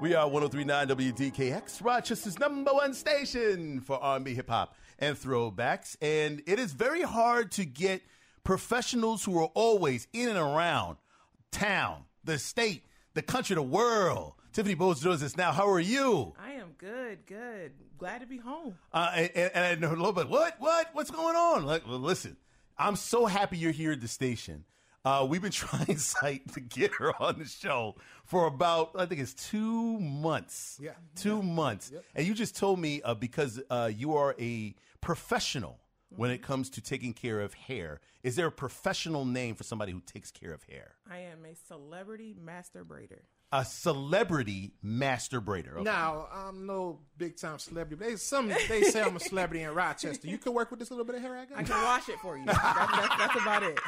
We are 1039 WDKX, Rochester's number one station for R&B, hip hop, and throwbacks. And it is very hard to get professionals who are always in and around town, the state, the country, the world. Tiffany Poles joins us now. How are you? I am good, good. Glad to be home. Uh, and, and, and I know a little bit. What? What? What's going on? Like, well, listen, I'm so happy you're here at the station. Uh, we've been trying site to get her on the show for about I think it's two months. Yeah. two months. Yep. And you just told me uh, because uh, you are a professional when it comes to taking care of hair. Is there a professional name for somebody who takes care of hair? I am a celebrity master braider. A celebrity master braider. Okay. Now, I'm no big time celebrity, but they, some they say I'm a celebrity in Rochester. You could work with this little bit of hair I got. I can wash it for you. That's, that's, that's about it.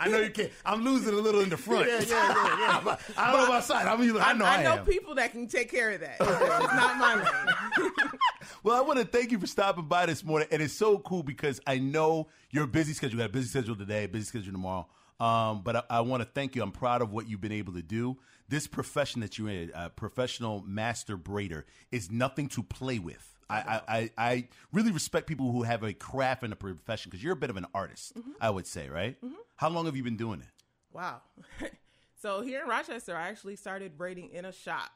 I know you can't. I'm losing a little in the front. Yeah, yeah, yeah, yeah. I don't know about side. I mean, I know I, I know am. people that can take care of that. It's not my lane. Well, I want to thank you for stopping by this morning, and it's so cool because I know your busy schedule. You got a busy schedule today, busy schedule tomorrow. Um, but I, I want to thank you. I'm proud of what you've been able to do. This profession that you're in, a professional master braider, is nothing to play with. I, I, I, I really respect people who have a craft and a profession because you're a bit of an artist, mm-hmm. I would say, right? Mm-hmm. How long have you been doing it? Wow. so here in Rochester, I actually started braiding in a shop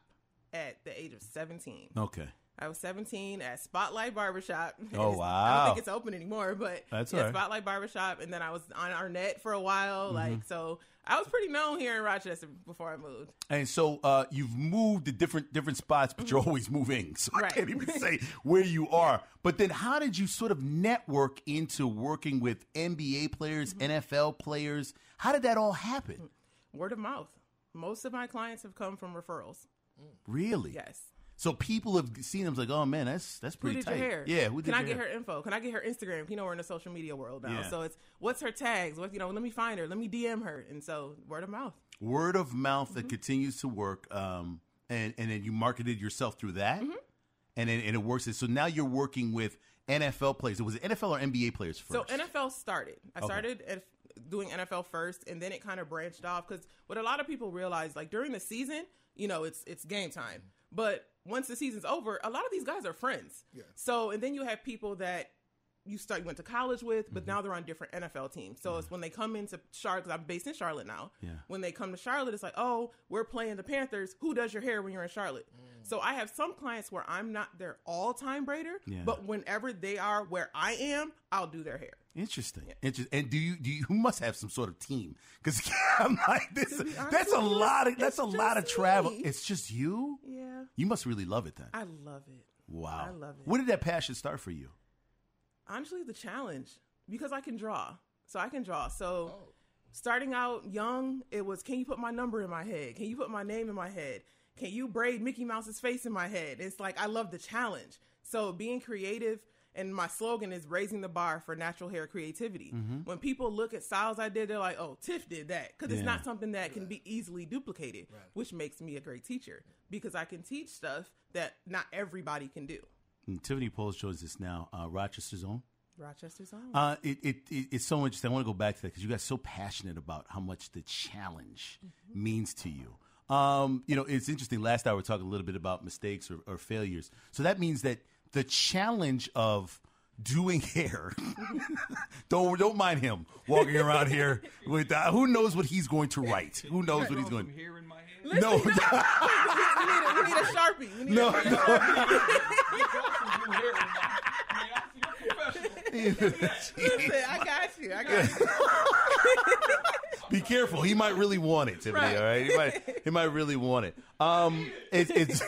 at the age of 17. Okay. I was 17 at Spotlight Barbershop. Oh, It's- I don't think it's open anymore, but That's yeah, right. Spotlight Barbershop. And then I was on Arnett for a while. Mm-hmm. Like, so I was pretty known here in Rochester before I moved. And so uh, you've moved to different different spots, but you're always moving. So I Right. can't even say where you are. But then, how did you sort of network into working with NBA players, NFL players? How did that all happen? Word of mouth. Most of my clients have come from referrals. Really? Yes. So people have seen them like, oh man, that's that's Who pretty did tight. your hair? Yeah. Who did Can I get hair? her info? Can I get her Instagram? You know, we're in the social media world now. Yeah. So it's what's her tags? What you know? Let me find her. Let me DM her. And so word of mouth. Word of mouth Mm-hmm. that continues to work, um, and and then you marketed yourself through that, Mm-hmm. and then, and it works. So now you're working with NFL players. It was NFL or NBA players first? So NFL started. I started at doing NFL first, and then it kind of branched off because what a lot of people realize, like during the season, you know, it's it's game time. But once the season's over, a lot of these guys are friends. Yeah. So and then you have people that you start you went to college with, but mm-hmm. now they're on different NFL teams. So it's when they come into Charlotte, because I'm based in Charlotte now. Yeah. When they come to Charlotte, it's like, oh, we're playing the Panthers. Who does your hair when you're in Charlotte? Mm. So I have some clients where I'm not their all time braider, Yeah. but whenever they are where I am, I'll do their hair. Interesting. Interesting. And do you do you, you must have some sort of team? Because I'm like this. That's a lot of that's a lot of travel. me. It's just you. Yeah. You must really love it then. I love it. wow. I love it. When did that passion start for you? Honestly, the challenge because I can draw. So I can draw. So oh. starting out young, it was can you put my number in my head? Can you put my name in my head? Can you braid Mickey Mouse's face in my head? It's like I love the challenge. So being creative and my slogan is raising the bar for natural hair creativity. When people look at styles I did, they're like, "Oh, Tiff did that," because Yeah. it's not something that can be easily duplicated, which makes me a great teacher because I can teach stuff that not everybody can do. And Tiffany Poles joins us now. Uh, Rochester's own. Rochester's own. Uh, it, it, it it's so interesting. I want to go back to that because you guys are so passionate about how much the challenge Mm-hmm. means to you. Um, you know, it's interesting. Last hour we were talking a little bit about mistakes or, or failures. So that means that the challenge of doing hair. don't don't mind him walking around here with uh, who knows what he's going to write. Who knows what he's going. Some hair in my head. No, we, need a, we need a sharpie. We need no, a, no. We got some new hair in my I mean, I- you're professional. Listen, I got you. I got you. Be careful. He might really want it, Tiffany. Right. All right, he might. He might really want it. Um, it's.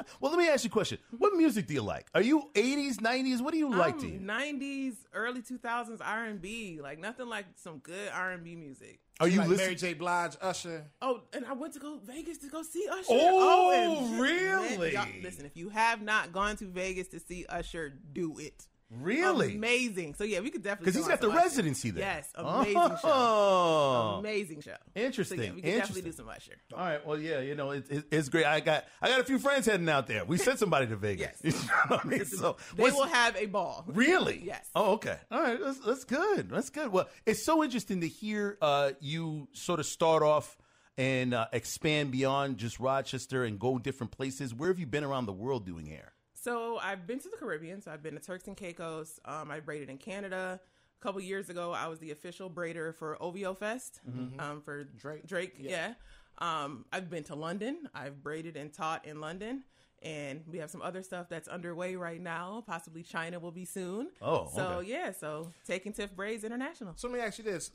It's well, let me ask you a question. What music do you like? Are you '80s, '90s? What do you like to? Um, hear? 90s, early 2000s R&B. Like nothing like some good R&B music. Are you like listening? Mary J. Blige, Usher. Oh, and I went to go Vegas to go see Usher. Oh, and- really? Man, listen, if you have not gone to Vegas to see Usher, do it. Really? Amazing. So yeah, we could definitely Because he's got the residency there. Yes, amazing show. Oh. Amazing show. Interesting, So, yeah, we could definitely do some Usher. All right. Well, yeah. You know, it, it, it's great. I got I got a few friends heading out there. We sent somebody to Vegas. Yes. You know I mean? So They will have a ball. Really? Yes. Oh, okay. All right. That's, that's good. That's good. Well, it's so interesting to hear uh, you sort of start off and uh, expand beyond just Rochester and go different places? Where have you been around the world doing hair? So I've been to the Caribbean. So I've been to Turks and Caicos. Um, I braided in Canada. A couple years ago, I was the official braider for OVO Fest um, for Drake. Drake, yeah. Um, I've been to London. I've braided and taught in London. And we have some other stuff that's underway right now. Possibly China will be soon. Oh, so okay. yeah. So taking Tiff Braids International. So let me ask you this: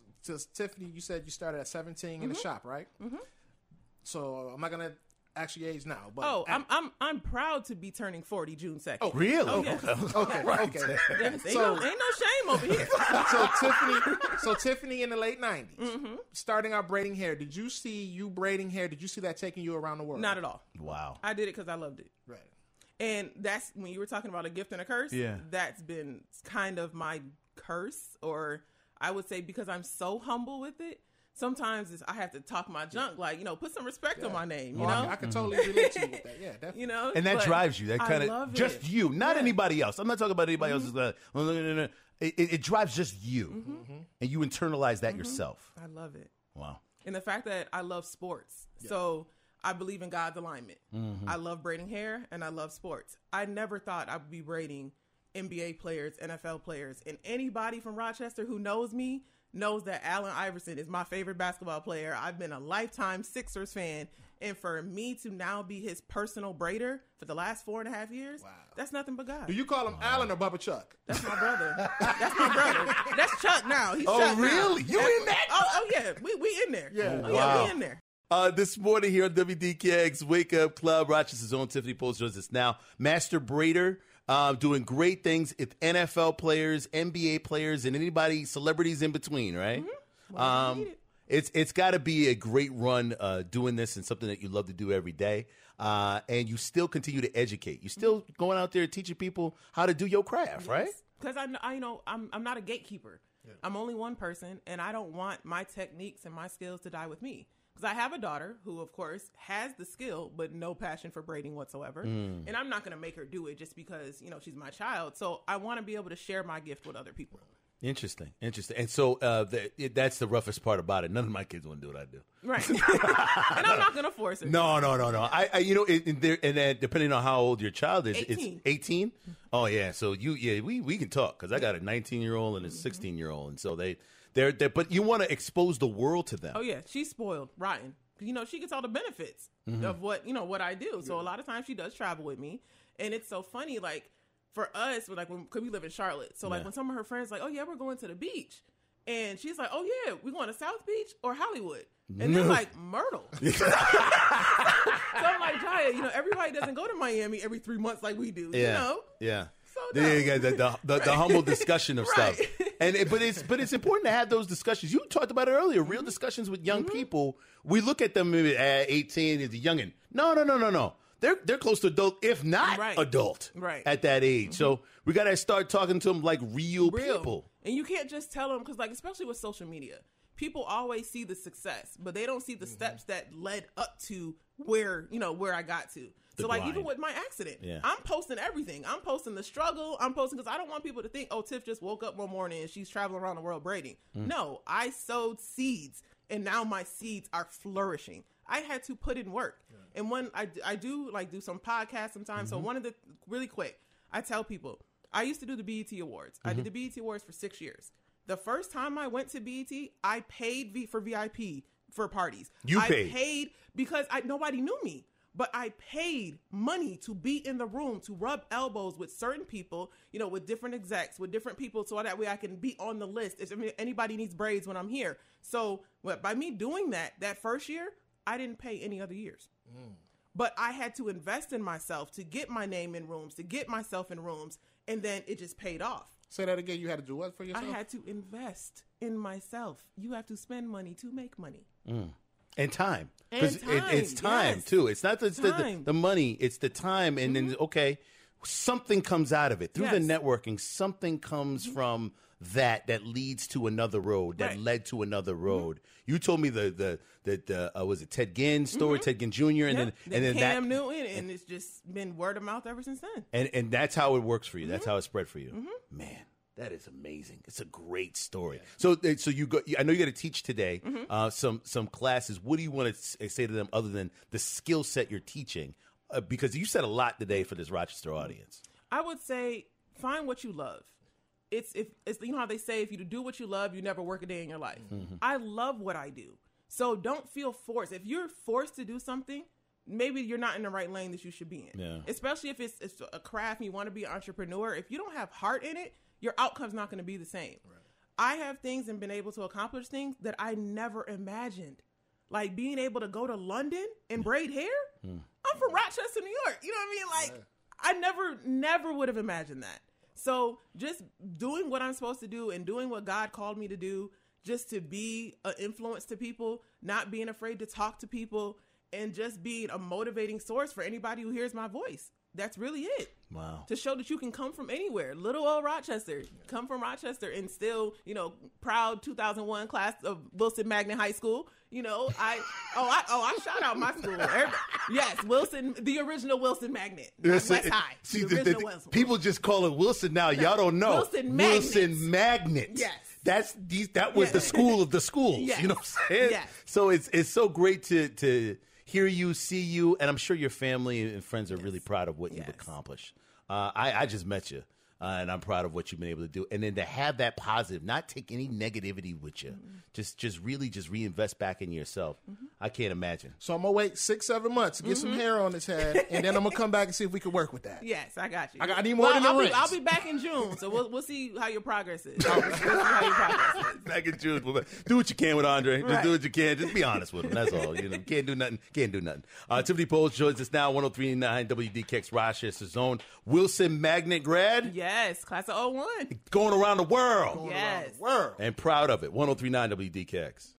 Tiffany, you said you started at 17 in Mm-hmm. the shop, right? Mm-hmm. So I'm not gonna ask your age now, but Oh, I'm I'm I'm proud to be turning 40 June 2nd. Oh, Really? Oh, yes. okay, okay. Yes, ain't, So- no, ain't no shame over here. so Tiffany, so Tiffany in the late 90s, Mm-hmm. starting out braiding hair. Did you see you braiding hair? Did you see that taking you around the world? Not at all. Wow. I did it because I loved it. Right. And that's when you were talking about a gift and a curse. Yeah. That's been kind of my curse, or I would say because I'm so humble with it. Sometimes it's, I have to talk my junk, like you know, put some respect on my name, you I- know, I, can totally relate to you with that. Yeah, definitely. you know, And that But drives you. That kind of just it. you, not Yeah. Mm-hmm. anybody else. I'm not talking about anybody else's. Uh. It, it, it drives just you, Mm-hmm. and you internalize that yourself. I love it. Wow. and the fact that I love sports. So I believe in God's alignment. I love braiding hair and I love sports. I never thought I would be braiding NBA players, NFL players, and anybody from Rochester who knows me knows that Allen Iverson is my favorite basketball player. I've been a lifetime Sixers fan. And for me to now be his personal braider for the last four and a half years, that's nothing but God. Do you call him Allen or Bubba Chuck? That's my brother. That's my brother. That's Chuck now. He's Oh, Chuck now. really? You in that? Oh, oh yeah. We we in there. Yeah. Oh, yeah, Wow. we in there. Uh, this morning here on WDKX Wake Up Club, Rochester's own Tiffany Poles joins us now. Master Braider, uh, doing great things with NFL players, NBA players, and anybody, celebrities in between, right? Well, you need Um, it. it's it's got to be a great run uh, doing this and something that you love to do every day. Uh, and you still continue to educate. You still going out there teaching people how to do your craft, right? Because I, I, you know, I'm I'm not a gatekeeper. I'm only one person, and I don't want my techniques and my skills to die with me. Because I have a daughter who, of course, has the skill but no passion for braiding whatsoever, Mm. and I'm not going to make her do it just because you know she's my child. So I want to be able to share my gift with other people. Interesting, interesting. And so uh, the, it, that's the roughest part about it. None of my kids want to do what I do. Right. and I'm not going to force her. No, no, no, no. I, I you know, it, and, there, and then depending on how old your child is, 18. it's eighteen. Oh yeah, so you, yeah, we we can talk because I got a nineteen year old and a sixteen year old, and so they, they're, they're but you want to expose the world to them. Oh yeah, she's spoiled, rotten. You know, she gets all the benefits Mm-hmm. of what you know what I do. So a lot of times she does travel with me, and it's so funny. Like for us, like when cause we live in Charlotte, so like Yeah. when some of her friends like, oh yeah, we're going to the beach, and she's like, oh yeah, we're going to South Beach or Hollywood, and they're like Myrtle. so I'm like, Jaya, you know, everybody doesn't go to Miami every three months like we do. yeah, You know, yeah. So Yeah, no. yeah, the, the, the, the humble discussion of Right. stuff, and it, but it's but it's important to have those discussions. You talked about it earlier. Mm-hmm. Real discussions with young people. We look at them at eighteen as a youngin. No, no, no, no, no. They're they're close to adult, if not Right. adult, Right. at that age. So we got to start talking to them like real, real. people. And you can't just tell them because, like, especially with social media, people always see the success, but they don't see the steps that led up to where you know where I got to. So, like, even with my accident, Yeah. I'm posting everything. I'm posting the struggle. I'm posting because I don't want people to think, oh, Tiff just woke up one morning and she's traveling around the world braiding. Mm. No, I sowed seeds, and now my seeds are flourishing. I had to put in work, and when I, I do like do some podcasts sometimes. Mm-hmm. So one of the really quick, I tell people I used to do the BET Awards. I did Mm-hmm. the BET Awards for six years. The first time I went to BET, I paid v- for VIP for parties. You I paid? paid because I nobody knew me, but I paid money to be in the room to rub elbows with certain people, you know, with different execs, with different people, so that way I can be on the list if anybody needs braids when I'm here. So, what by me doing that that first year, I didn't pay any other years mm. but I had to invest in myself to get my name in rooms, to get myself in rooms, and then it just paid off. Say that again. You had to do what for yourself? I had to invest in myself. You have to spend money to make money. Mm. And time. because it- it's time, yes. too. It's not the, the, the, Mm-hmm. money; it's the time. And then okay, something comes out of it through the networking. Something comes from that that leads to another road that Right. Mm-hmm. led to another road. You told me the the the, the uh, was it Ted Ginn story, Ted Ginn Jr. and Mm-hmm. Yeah. then Then and then Cam that Newton, and it's just been word of mouth ever since then. and and that's how it works for you. That's Mm-hmm. how it spread for you. Man, That is amazing. It's a great story. So, uh, so you go. I know you got to teach today Mm-hmm. uh, some some classes. What do you want to say to them other than the skill set you're teaching? Uh, because you said a lot today for this Rochester audience. I would say find what you love. It's if it's you know how they say if you do what you love, you never work a day in your life. I love what I do. So don't feel forced. If you're forced to do something, maybe you're not in the right lane that you should be in. Yeah. Especially if it's, it's a craft and you want to be an entrepreneur. If you don't have heart in it, your outcome's not going to be the same. I have things and been able to accomplish things that I never imagined. Like being able to go to London and braid hair. Hmm. I'm from Rochester, New York. You know what I mean? Like I never, never would have imagined that. So just doing what I'm supposed to do and doing what God called me to do, just to be an influence to people, not being afraid to talk to people, and just being a motivating source for anybody who hears my voice. That's really it. Wow. To show that you can come from anywhere, little old Rochester, come from Rochester, and still, you know, proud 2001 class of Wilson Magnet High School. You know, I oh I oh I shout out my school. Everybody- yes, Wilson, the original Wilson Magnet, Listen, West High. see, the the- the- Wilson. people just call it Wilson now. Y'all don't know Wilson Magnets. Wilson Magnet. Yes. That's these. That was Yes. the school of the schools. Yes. You know what I'm saying? Yes. So it's it's so great to to hear you, see you, and I'm sure your family and friends are really proud of what you've accomplished. Uh, I I just met you. Uh, and I'm proud of what you've been able to do, and then to have that positive, not take any negativity with you, just just really just reinvest back in yourself. I can't imagine. So I'm gonna wait six, seven months to get some hair on his head, and then I'm gonna come back and see if we can work with that. Yes, I got you. I got- I need more well, than the I'll be. I'll be back in June, so we'll we'll see how your progress is. We'll see how your progress is. back in June. but Do what you can with Andre. Just Right. do what you can. Just be honest with him. That's all. You know, can't do nothing. Can't do nothing. Uh, Tiffany Poles joins us now. 103.9 WDKX Rochester Zone. Wilson Magnet grad Yes, class of 01. going around the world Yes. World. and proud of it. 103.9 WDKX.